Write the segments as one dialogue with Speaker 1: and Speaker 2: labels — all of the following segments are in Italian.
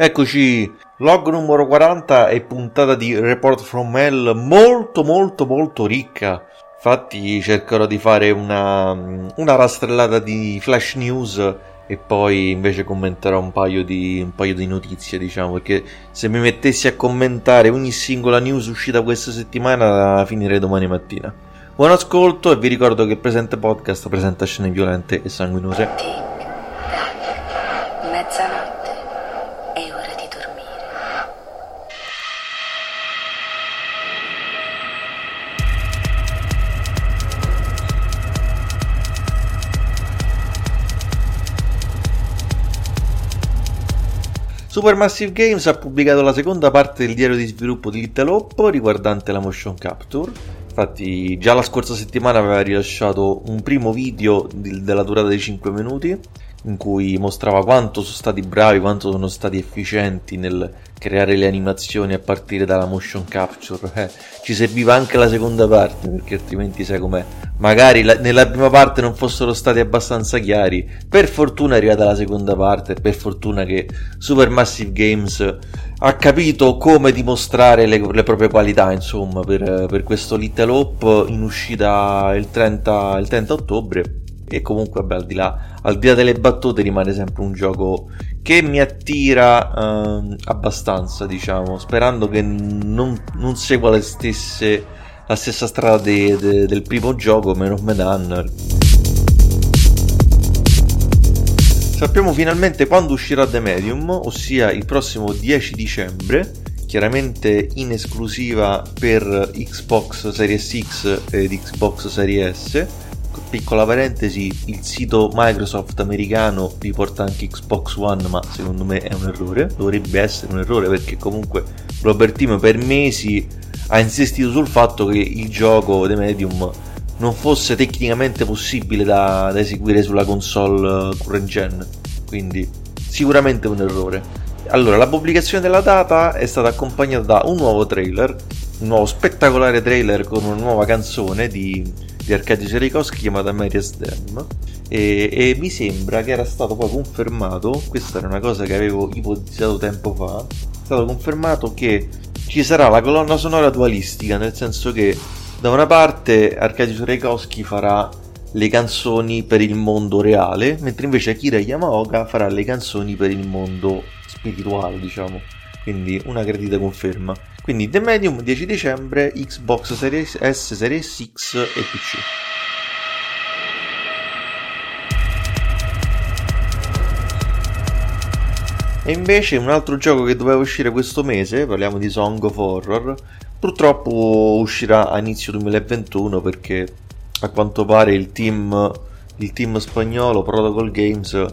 Speaker 1: Eccoci, log numero 40 e puntata di Report from Hell molto molto molto ricca. Infatti cercherò di fare una, una rastrellata di flash news e poi invece commenterò un paio, di, un paio di notizie, diciamo, perché se mi mettessi a commentare ogni singola news uscita questa settimana finirei domani mattina. Buon ascolto e vi ricordo che il presente podcast presenta scene violente e sanguinose. Supermassive Games ha pubblicato la seconda parte del diario di sviluppo di Little Hope riguardante la motion capture. Infatti, già la scorsa settimana aveva rilasciato un primo video di- della durata di 5 minuti in cui mostrava quanto sono stati bravi, quanto sono stati efficienti nel creare le animazioni a partire dalla motion capture. Eh, ci serviva anche la seconda parte perché altrimenti sai com'è. Magari la- nella prima parte non fossero stati abbastanza chiari. Per fortuna è arrivata la seconda parte, per fortuna che Supermassive Games ha capito come dimostrare le, le proprie qualità, insomma, per, per questo Little Hope in uscita il 30, il 30 ottobre. E comunque, vabbè, al di, là, al di là delle battute, rimane sempre un gioco che mi attira ehm, abbastanza, diciamo, sperando che non, non segua le stesse, la stessa strada de- de- del primo gioco, meno Medan. Sappiamo finalmente quando uscirà The Medium, ossia il prossimo 10 dicembre, chiaramente in esclusiva per Xbox Series X ed Xbox Series S. Piccola parentesi, il sito Microsoft americano riporta anche Xbox One, ma secondo me è un errore. Dovrebbe essere un errore perché comunque Robert Team per mesi ha insistito sul fatto che il gioco The Medium non fosse tecnicamente possibile da, da eseguire sulla console eh, current gen. Quindi sicuramente un errore. Allora, la pubblicazione della data è stata accompagnata da un nuovo trailer, un nuovo spettacolare trailer con una nuova canzone di, di Arcadio Serikowski chiamata Maria's Dam e, e mi sembra che era stato poi confermato, questa era una cosa che avevo ipotizzato tempo fa, è stato confermato che ci sarà la colonna sonora dualistica, nel senso che da una parte Arcadio Serikowski farà le canzoni per il mondo reale, mentre invece Akira Yamaoka farà le canzoni per il mondo spirituale, diciamo. Quindi una gradita conferma. Quindi The Medium 10 dicembre, Xbox Series S, Series X e PC. E invece un altro gioco che doveva uscire questo mese, parliamo di Song of Horror, purtroppo uscirà a inizio 2021 perché a quanto pare il team, il team spagnolo Protocol Games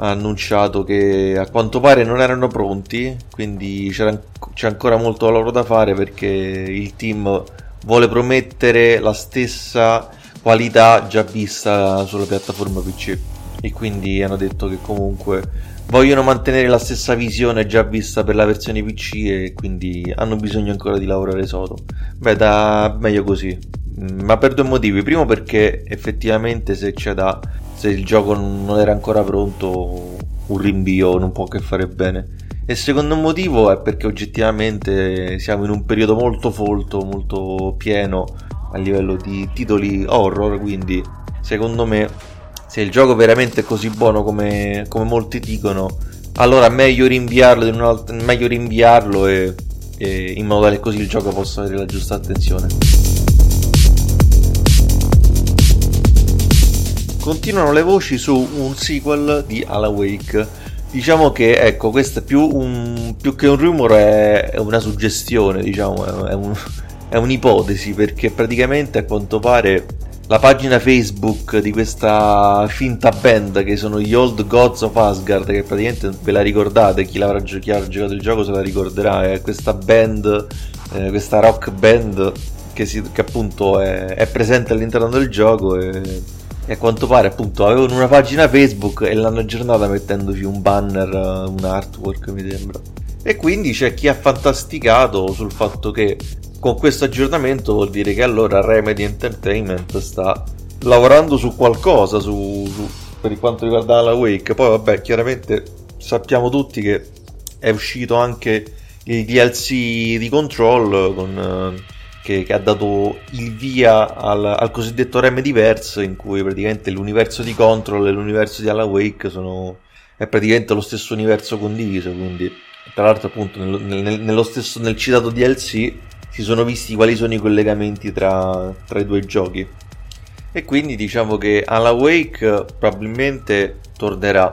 Speaker 1: ha annunciato che a quanto pare non erano pronti, quindi c'è ancora molto lavoro da fare perché il team vuole promettere la stessa qualità già vista sulla piattaforma PC e quindi hanno detto che comunque vogliono mantenere la stessa visione già vista per la versione PC e quindi hanno bisogno ancora di lavorare sodo. Beh, da meglio così, Mm, ma per due motivi. Primo perché effettivamente se c'è da se il gioco non era ancora pronto, un rinvio non può che fare bene. E il secondo motivo è perché oggettivamente siamo in un periodo molto folto, molto pieno a livello di titoli horror, quindi secondo me se il gioco veramente è così buono come, come molti dicono, allora meglio rinviarlo, in alt- meglio rinviarlo e, e in modo tale che così il gioco possa avere la giusta attenzione. Continuano le voci su un sequel di Alan Wake. Diciamo che, ecco, questo è più, un, più che un rumor, è, è una suggestione, diciamo, è, un, è un'ipotesi, perché praticamente a quanto pare la pagina Facebook di questa finta band che sono gli Old Gods of Asgard, che praticamente ve la ricordate, chi l'avrà chi ha giocato il gioco se la ricorderà, è questa band, eh, questa rock band che, si, che appunto è, è presente all'interno del gioco e, e a quanto pare appunto avevano una pagina Facebook e l'hanno aggiornata mettendoci un banner, eh, un artwork mi sembra. E quindi c'è chi ha fantasticato sul fatto che con questo aggiornamento vuol dire che allora Remedy Entertainment sta lavorando su qualcosa su, su- per quanto riguarda la Wake. Poi vabbè, chiaramente sappiamo tutti che è uscito anche il DLC di Control con, eh, che, che, ha dato il via al, al, cosiddetto Remedyverse in cui praticamente l'universo di Control e l'universo di Alan Wake sono è praticamente lo stesso universo condiviso quindi tra l'altro appunto nel, nel, nello stesso, nel citato DLC si sono visti quali sono i collegamenti tra, tra i due giochi. E quindi diciamo che Alan Wake probabilmente tornerà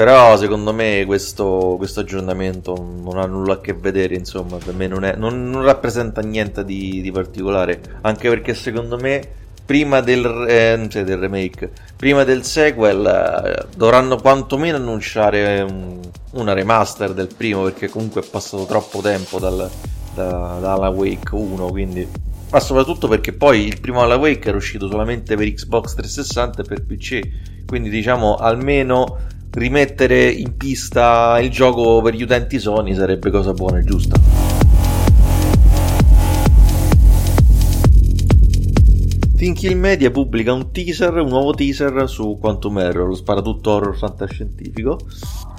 Speaker 1: però secondo me questo, questo, aggiornamento non ha nulla a che vedere, insomma, per me non, è, non, non rappresenta niente di, di, particolare, anche perché secondo me prima del, eh, cioè del remake, prima del sequel eh, dovranno quantomeno annunciare un, una remaster del primo, perché comunque è passato troppo tempo dal, da, da Alan Wake 1, quindi ma soprattutto perché poi il primo Alan Wake era uscito solamente per Xbox 360 e per PC, quindi diciamo almeno rimettere in pista il gioco per gli utenti Sony sarebbe cosa buona e giusta. Thinkill Media pubblica un teaser, un nuovo teaser su Quantum Error, lo sparatutto horror fantascientifico.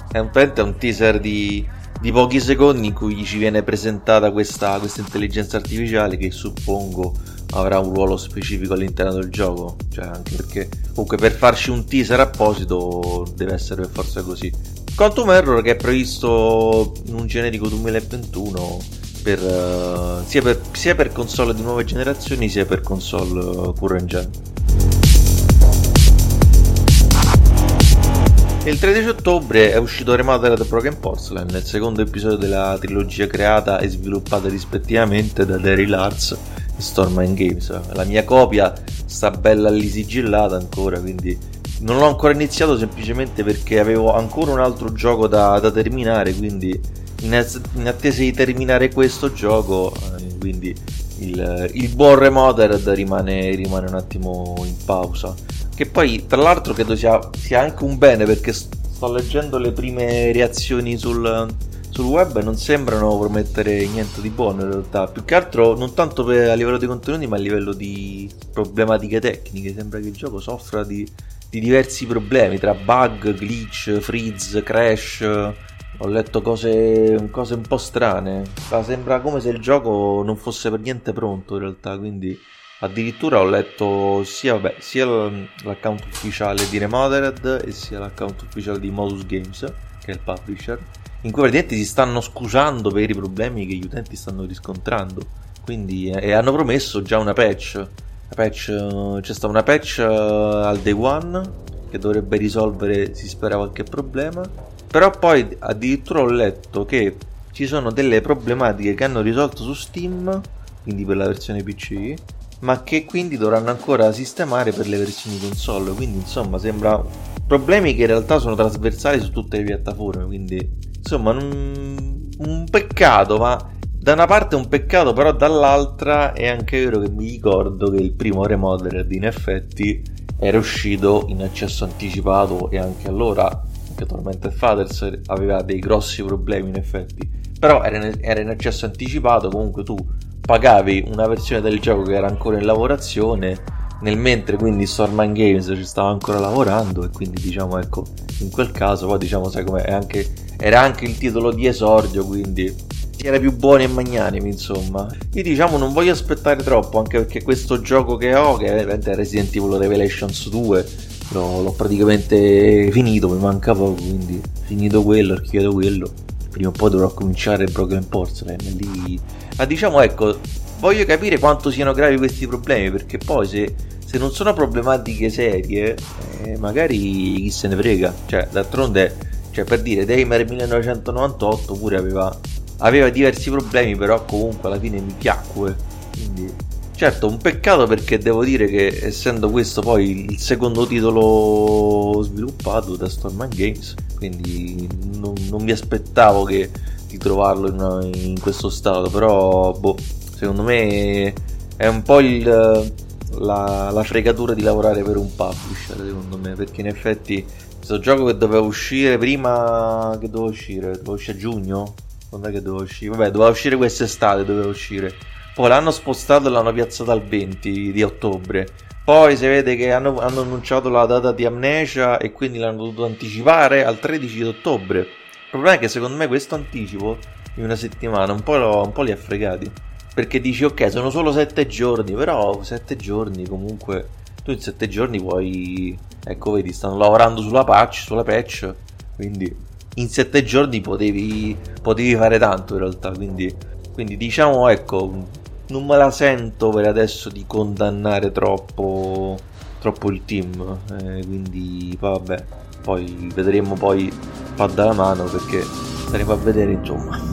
Speaker 1: È un, è un teaser di, di, pochi secondi in cui ci viene presentata questa, questa intelligenza artificiale che suppongo avrà un ruolo specifico all'interno del gioco. Cioè, anche perché comunque per farci un teaser apposito deve essere per forza così. Quantum Error che è previsto in un generico 2021 per, uh, sia, per, sia, per, console di nuove generazioni sia per console uh, current gen. Il 13 ottobre è uscito Remastered Broken Porcelain, il secondo episodio della trilogia creata e sviluppata rispettivamente da Daryl Arts Stormline Games. La mia copia sta bella lì sigillata ancora, quindi non l'ho ancora iniziato semplicemente perché avevo ancora un altro gioco da, da terminare, quindi in, attesa di terminare questo gioco, eh, quindi il, il buon Remothered rimane, rimane un attimo in pausa. Che poi, tra l'altro, credo sia, sia anche un bene perché sto leggendo le prime reazioni sul, sul web non sembrano promettere niente di buono in realtà. Più che altro non tanto per, a livello di contenuti, ma a livello di problematiche tecniche. Sembra che il gioco soffra di, di diversi problemi tra bug, glitch, freeze, crash. Ho letto cose, cose un po' strane. Ma sembra come se il gioco non fosse per niente pronto in realtà. Quindi addirittura ho letto sia, vabbè, sia l'account ufficiale di Remothered e sia l'account ufficiale di Modus Games, che è il publisher in cui praticamente si stanno scusando per i problemi che gli utenti stanno riscontrando. Quindi, eh, e hanno promesso già una patch. Una patch eh, c'è stata una patch uh, al day one che dovrebbe risolvere, si spera, qualche problema. Però poi addirittura ho letto che ci sono delle problematiche che hanno risolto su Steam, quindi per la versione PC, ma che quindi dovranno ancora sistemare per le versioni console. Quindi insomma sembra problemi che in realtà sono trasversali su tutte le piattaforme, quindi insomma un, un peccato, ma da una parte è un peccato, però dall'altra è anche vero che mi ricordo che il primo Remodeler in effetti era uscito in accesso anticipato e anche allora anche Tormented Fathers aveva dei grossi problemi in effetti. Però era in, era in accesso anticipato comunque tu pagavi una versione del gioco che era ancora in lavorazione nel mentre quindi Stormline Games ci stava ancora lavorando e quindi diciamo ecco in quel caso poi diciamo sai come anche, era anche il titolo di esordio quindi si era più buoni e magnanimi insomma. Io diciamo non voglio aspettare troppo anche perché questo gioco che ho che è Resident Evil Revelations 2 l'ho, l'ho praticamente finito mi manca poco quindi finito quello archiviato quello. Prima o poi dovrò cominciare Broken Porcelain lì. Ma diciamo ecco voglio capire quanto siano gravi questi problemi perché poi se se non sono problematiche serie, eh, magari chi se ne frega. Cioè, d'altronde, cioè, per dire, Damer 1998 pure aveva, aveva diversi problemi, però comunque alla fine mi piacque. Quindi, certo, un peccato perché devo dire che essendo questo poi il secondo titolo sviluppato da Storman Games, quindi non, non mi aspettavo che, di trovarlo in, in questo stato, però boh, secondo me è un po' il la, la, fregatura di lavorare per un publisher, secondo me, perché in effetti questo gioco che doveva uscire prima che doveva uscire, doveva uscire a giugno? Quando è che doveva uscire? Vabbè, doveva uscire quest'estate, doveva uscire. Poi l'hanno spostato e l'hanno piazzato al 20 di ottobre. Poi si vede che hanno, hanno annunciato la data di Amnesia e quindi l'hanno dovuto anticipare al 13 di ottobre. problema è che secondo me questo anticipo in una settimana un po', lo, un po li ha fregati. Perché dici ok, sono solo sette giorni, però sette giorni comunque tu in sette giorni puoi ecco vedi stanno lavorando sulla patch sulla patch quindi in sette giorni potevi, potevi fare tanto in realtà quindi, quindi diciamo ecco non me la sento per adesso di condannare troppo troppo il team eh, quindi vabbè poi vedremo poi fa dalla mano perché staremo a vedere insomma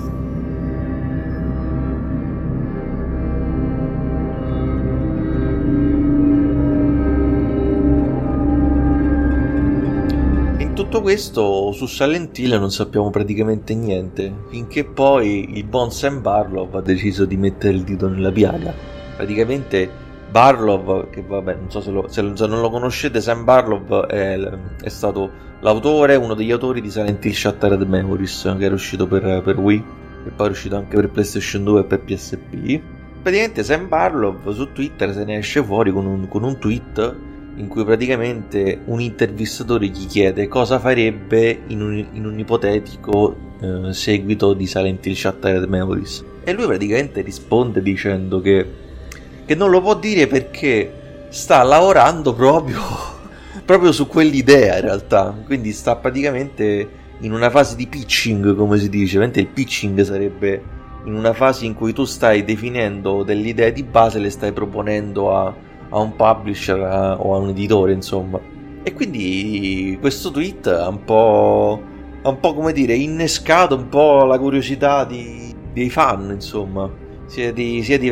Speaker 1: questo su Silent Hill non sappiamo praticamente niente, finché poi il buon Sam Barlow ha deciso di mettere il dito nella piaga. Praticamente Barlow, che vabbè, non so se, lo, se, se non lo conoscete, Sam Barlow è, è, stato l'autore, uno degli autori di Silent Hill Shattered Memories, che era uscito per, per Wii, e poi è uscito anche per PlayStation 2 e per PSP. Praticamente Sam Barlow su Twitter se ne esce fuori con un, con un tweet in cui praticamente un intervistatore gli chiede cosa farebbe in un, in un ipotetico eh, seguito di Silent Hill Shattered Memories. E lui praticamente risponde dicendo che, che non lo può dire perché sta lavorando proprio, proprio su quell'idea in realtà. Quindi sta praticamente in una fase di pitching, come si dice. Mentre il pitching sarebbe in una fase in cui tu stai definendo delle idee di base, le stai proponendo a a un publisher o a un editore, insomma. E quindi questo tweet ha un po', ha un po' come dire, innescato un po' la curiosità di, dei fan, insomma. Sia di, sia di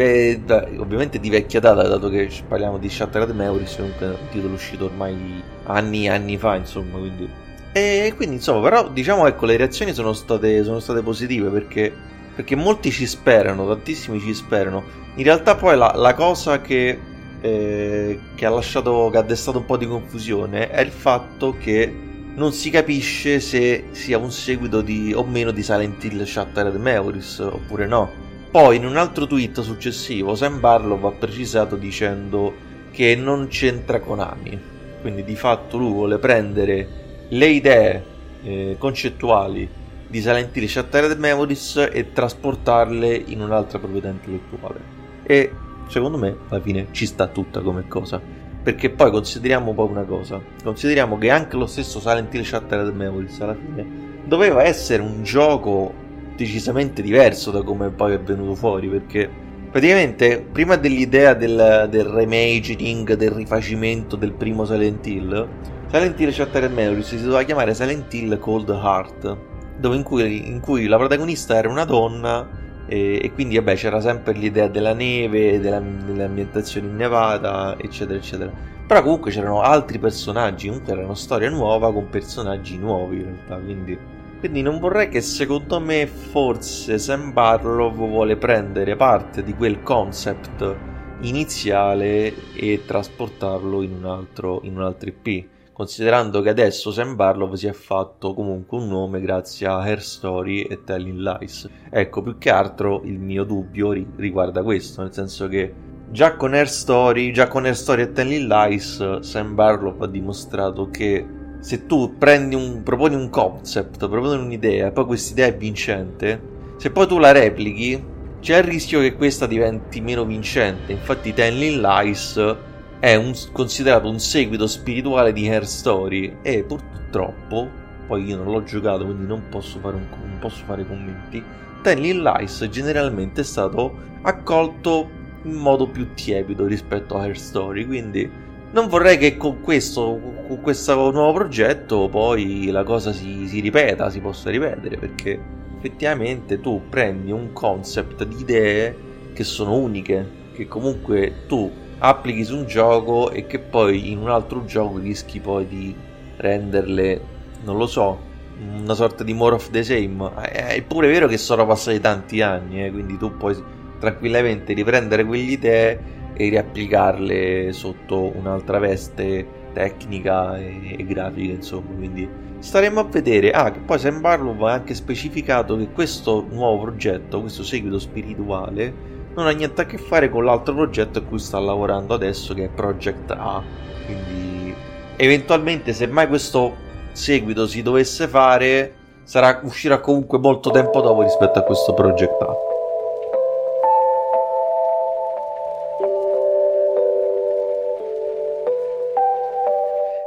Speaker 1: ovviamente di vecchia data, dato che parliamo di Shattered Memories, comunque un titolo uscito ormai anni e anni fa, insomma, quindi... E quindi, insomma, però, diciamo, ecco, le reazioni sono state, sono state positive perché, perché molti ci sperano, tantissimi ci sperano. In realtà poi la, la cosa che eh, che ha lasciato che ha destato un po' di confusione è il fatto che non si capisce se sia un seguito di, o meno di Silent Hill Shattered Memories oppure no. Poi in un altro tweet successivo Sam Barlow ha precisato dicendo che non c'entra Konami, quindi di fatto lui vuole prendere le idee eh, concettuali di Silent Hill Shattered Memories e trasportarle in un'altra proprietà intellettuale. E secondo me alla fine ci sta tutta come cosa. Perché poi consideriamo poi una cosa, consideriamo che anche lo stesso Silent Hill Shattered Memories alla fine doveva essere un gioco decisamente diverso da come poi è venuto fuori, perché praticamente prima dell'idea del, del reimagining, del rifacimento del primo Silent Hill, Silent Hill Shattered Memories si doveva chiamare Silent Hill Cold Heart, dove in cui, in cui la protagonista era una donna e, e, quindi vabbè c'era sempre l'idea della neve, della, dell'ambientazione innevata, eccetera, eccetera. Però comunque c'erano altri personaggi, comunque era una storia nuova con personaggi nuovi in realtà, quindi, quindi non vorrei che secondo me forse Sam Barlow vuole prendere parte di quel concept iniziale e trasportarlo in un altro, in un altro IP considerando che adesso Sam Barlow si è fatto comunque un nome grazie a Hair Story e Telling Lies. Ecco, più che altro il mio dubbio riguarda questo, nel senso che già con Hair Story, già con Hair Story e Telling Lies, Sam Barlow ha dimostrato che se tu un, proponi un concept, proponi un'idea, poi questa idea è vincente, se poi tu la replichi, c'è il rischio che questa diventi meno vincente. Infatti, Telling Lies è un, considerato un seguito spirituale di Hair Story e purtroppo, poi io non l'ho giocato quindi non posso fare, un, non posso fare commenti, Telling Lies generalmente è stato accolto in modo più tiepido rispetto a Hair Story, quindi non vorrei che con questo, con questo nuovo progetto poi la cosa si, si ripeta, si possa ripetere, perché effettivamente tu prendi un concept di idee che sono uniche, che comunque tu applichi su un gioco e che poi in un altro gioco rischi poi di renderle, non lo so, una sorta di more of the same. È pure vero che sono passati tanti anni, eh, quindi tu puoi tranquillamente riprendere quelle idee e riapplicarle sotto un'altra veste tecnica e, e grafica, insomma, quindi staremo a vedere. Ah, che poi Sam Barlow ha anche specificato che questo nuovo progetto, questo seguito spirituale, non ha niente a che fare con l'altro progetto a cui sta lavorando adesso che è Project A. Quindi eventualmente se mai questo seguito si dovesse fare sarà, uscirà comunque molto tempo dopo rispetto a questo Project A.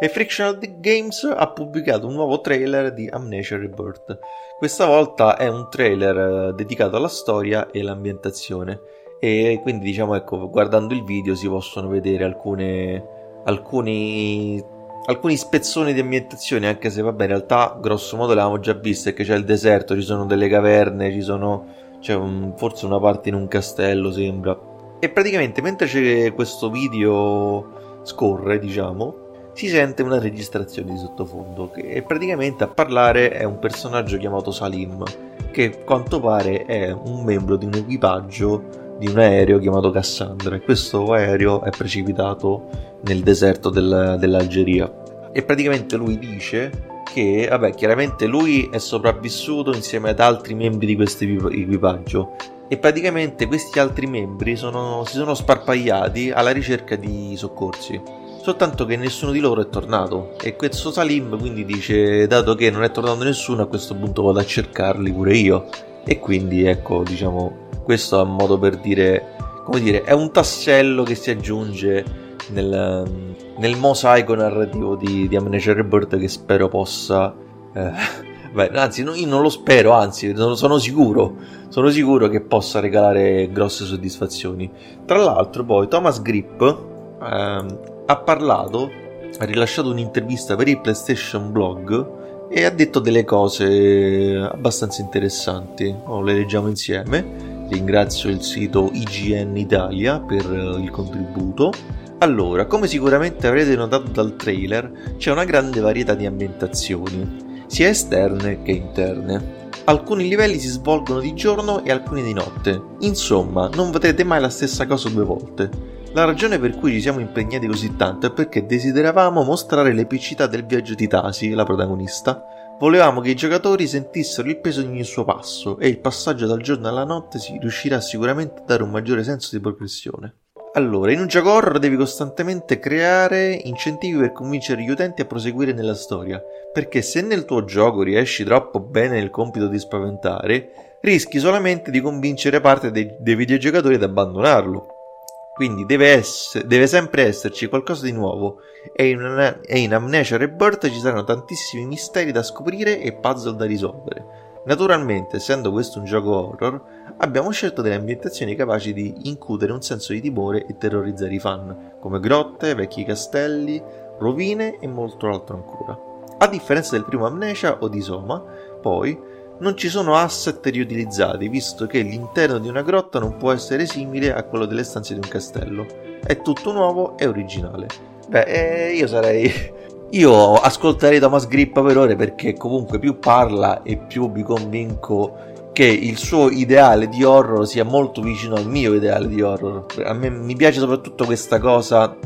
Speaker 1: e Frictional Games ha pubblicato un nuovo trailer di Amnesia Rebirth. Questa volta è un trailer eh, dedicato alla storia e all'ambientazione e quindi diciamo ecco guardando il video si possono vedere alcune, alcuni, alcuni spezzoni di ambientazione anche se vabbè in realtà grosso modo l'avevamo già visto che c'è il deserto, ci sono delle caverne, ci sono, c'è un, forse una parte in un castello sembra. E praticamente mentre questo video scorre diciamo si sente una registrazione di sottofondo e praticamente a parlare è un personaggio chiamato Salim che a quanto pare è un membro di un equipaggio di un aereo chiamato Cassandra e questo aereo è precipitato nel deserto del, dell'Algeria. E praticamente lui dice che vabbè chiaramente lui è sopravvissuto insieme ad altri membri di questo equipaggio. E praticamente questi altri membri sono, si sono sparpagliati alla ricerca di soccorsi. Soltanto che nessuno di loro è tornato. E questo Salim quindi dice dato che non è tornato nessuno a questo punto vado a cercarli pure io. E quindi ecco diciamo questo è un modo per dire come dire è un tassello che si aggiunge nel, nel mosaico narrativo di, di Amnesia Rebirth che spero possa eh, beh, anzi io non lo spero anzi sono sicuro sono sicuro che possa regalare grosse soddisfazioni tra l'altro poi Thomas Grip eh, ha parlato, ha rilasciato un'intervista per il PlayStation Blog e ha detto delle cose abbastanza interessanti. Oh, le leggiamo insieme. Ringrazio il sito IGN Italia per il contributo. Allora, come sicuramente avrete notato dal trailer, c'è una grande varietà di ambientazioni, sia esterne che interne. Alcuni livelli si svolgono di giorno e alcuni di notte. Insomma, non vedrete mai la stessa cosa due volte. La ragione per cui ci siamo impegnati così tanto è perché desideravamo mostrare l'epicità del viaggio di Tasi, la protagonista. Volevamo che i giocatori sentissero il peso di ogni suo passo e il passaggio dal giorno alla notte si riuscirà sicuramente a dare un maggiore senso di progressione. Allora, in un gioco horror devi costantemente creare incentivi per convincere gli utenti a proseguire nella storia, perché se nel tuo gioco riesci troppo bene nel compito di spaventare, rischi solamente di convincere parte dei, dei videogiocatori ad abbandonarlo. Quindi deve, essere, deve sempre esserci qualcosa di nuovo e in, e in Amnesia Rebirth ci saranno tantissimi misteri da scoprire e puzzle da risolvere. Naturalmente, essendo questo un gioco horror, abbiamo scelto delle ambientazioni capaci di incutere un senso di timore e terrorizzare i fan, come grotte, vecchi castelli, rovine e molto altro ancora. A differenza del primo Amnesia o di Soma, poi non ci sono asset riutilizzati, visto che l'interno di una grotta non può essere simile a quello delle stanze di un castello. È tutto nuovo e originale. Beh, eh, io sarei. Io ascolterei Thomas Grippa per ore perché comunque più parla e più mi convinco che il suo ideale di horror sia molto vicino al mio ideale di horror. A me mi piace soprattutto questa cosa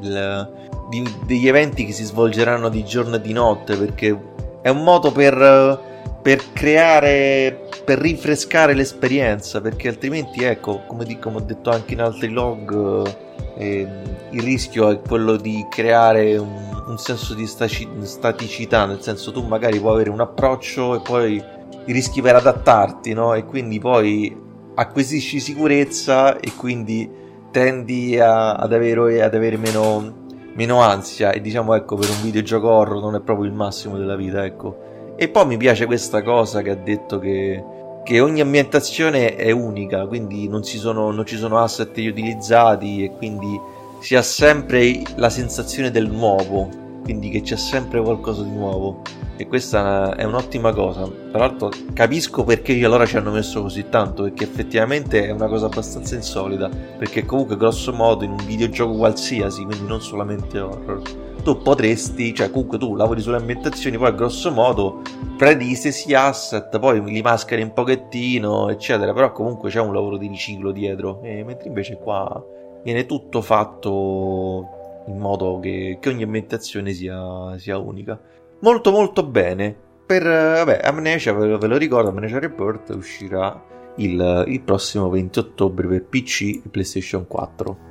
Speaker 1: il, di, degli eventi che si svolgeranno di giorno e di notte perché è un modo per per creare, per rinfrescare l'esperienza, perché altrimenti, ecco, come, di, come ho detto anche in altri log, eh, il rischio è quello di creare un, un senso di staci, staticità, nel senso tu magari puoi avere un approccio e poi rischi per adattarti, no? E quindi poi acquisisci sicurezza e quindi tendi a, ad avere, ad avere meno, meno ansia e diciamo ecco per un videogioco horror non è proprio il massimo della vita, ecco e poi mi piace questa cosa che ha detto che, che ogni ambientazione è unica, quindi non, sono, non ci sono asset utilizzati e quindi si ha sempre la sensazione del nuovo, quindi che c'è sempre qualcosa di nuovo. E questa è un'ottima cosa. Tra l'altro capisco perché allora ci hanno messo così tanto, perché effettivamente è una cosa abbastanza insolita, perché comunque grosso modo in un videogioco qualsiasi, quindi non solamente horror tu potresti, cioè comunque tu lavori sulle ambientazioni, poi grosso modo prendi gli stessi asset, poi li mascheri un pochettino, eccetera, però comunque c'è un lavoro di riciclo dietro, e mentre invece qua viene tutto fatto in modo che, che ogni ambientazione sia, sia, unica. Molto molto bene. Per vabbè, Amnesia, ve, ve lo ricordo, Amnesia Report uscirà il, il prossimo 20 ottobre per PC e PlayStation 4.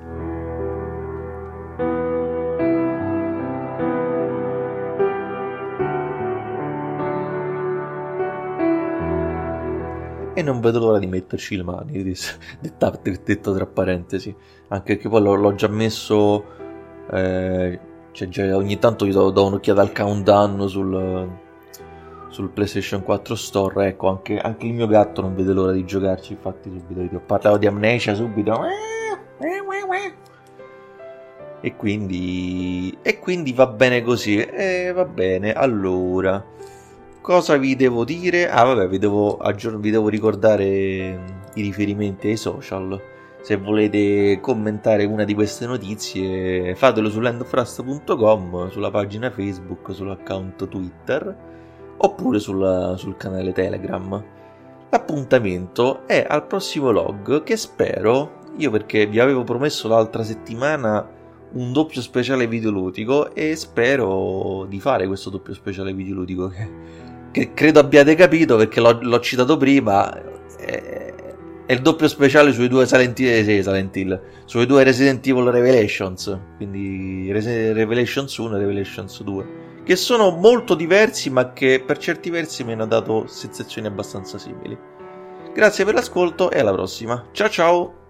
Speaker 1: E non vedo l'ora di metterci le mani, detto, detto tra parentesi, anche perché poi l'ho, l'ho già messo, eh, cioè già ogni tanto gli do, do un'occhiata al countdown sul, sul PlayStation 4 Store, ecco, anche, anche, il mio gatto non vede l'ora di giocarci, infatti subito, ho parlato di Amnesia subito, e quindi, e quindi va bene così, e va bene, allora cosa vi devo dire? Ah, vabbè, vi devo, aggior- vi devo ricordare i riferimenti ai social. Se volete commentare una di queste notizie, fatelo su landfrust.com, sulla pagina Facebook, sull'account Twitter oppure sulla, sul canale Telegram. L'appuntamento è al prossimo log che spero, io perché vi avevo promesso l'altra settimana un doppio speciale videoludico e spero di fare questo doppio speciale videoludico che che credo abbiate capito perché l'ho, l'ho citato prima, è, è, il doppio speciale sui due Silent Hill, sì, Silent Hill, sui due Resident Evil Revelations, quindi Revelations 1 e Revelations 2, che sono molto diversi ma che per certi versi mi hanno dato sensazioni abbastanza simili. Grazie per l'ascolto e alla prossima. Ciao ciao!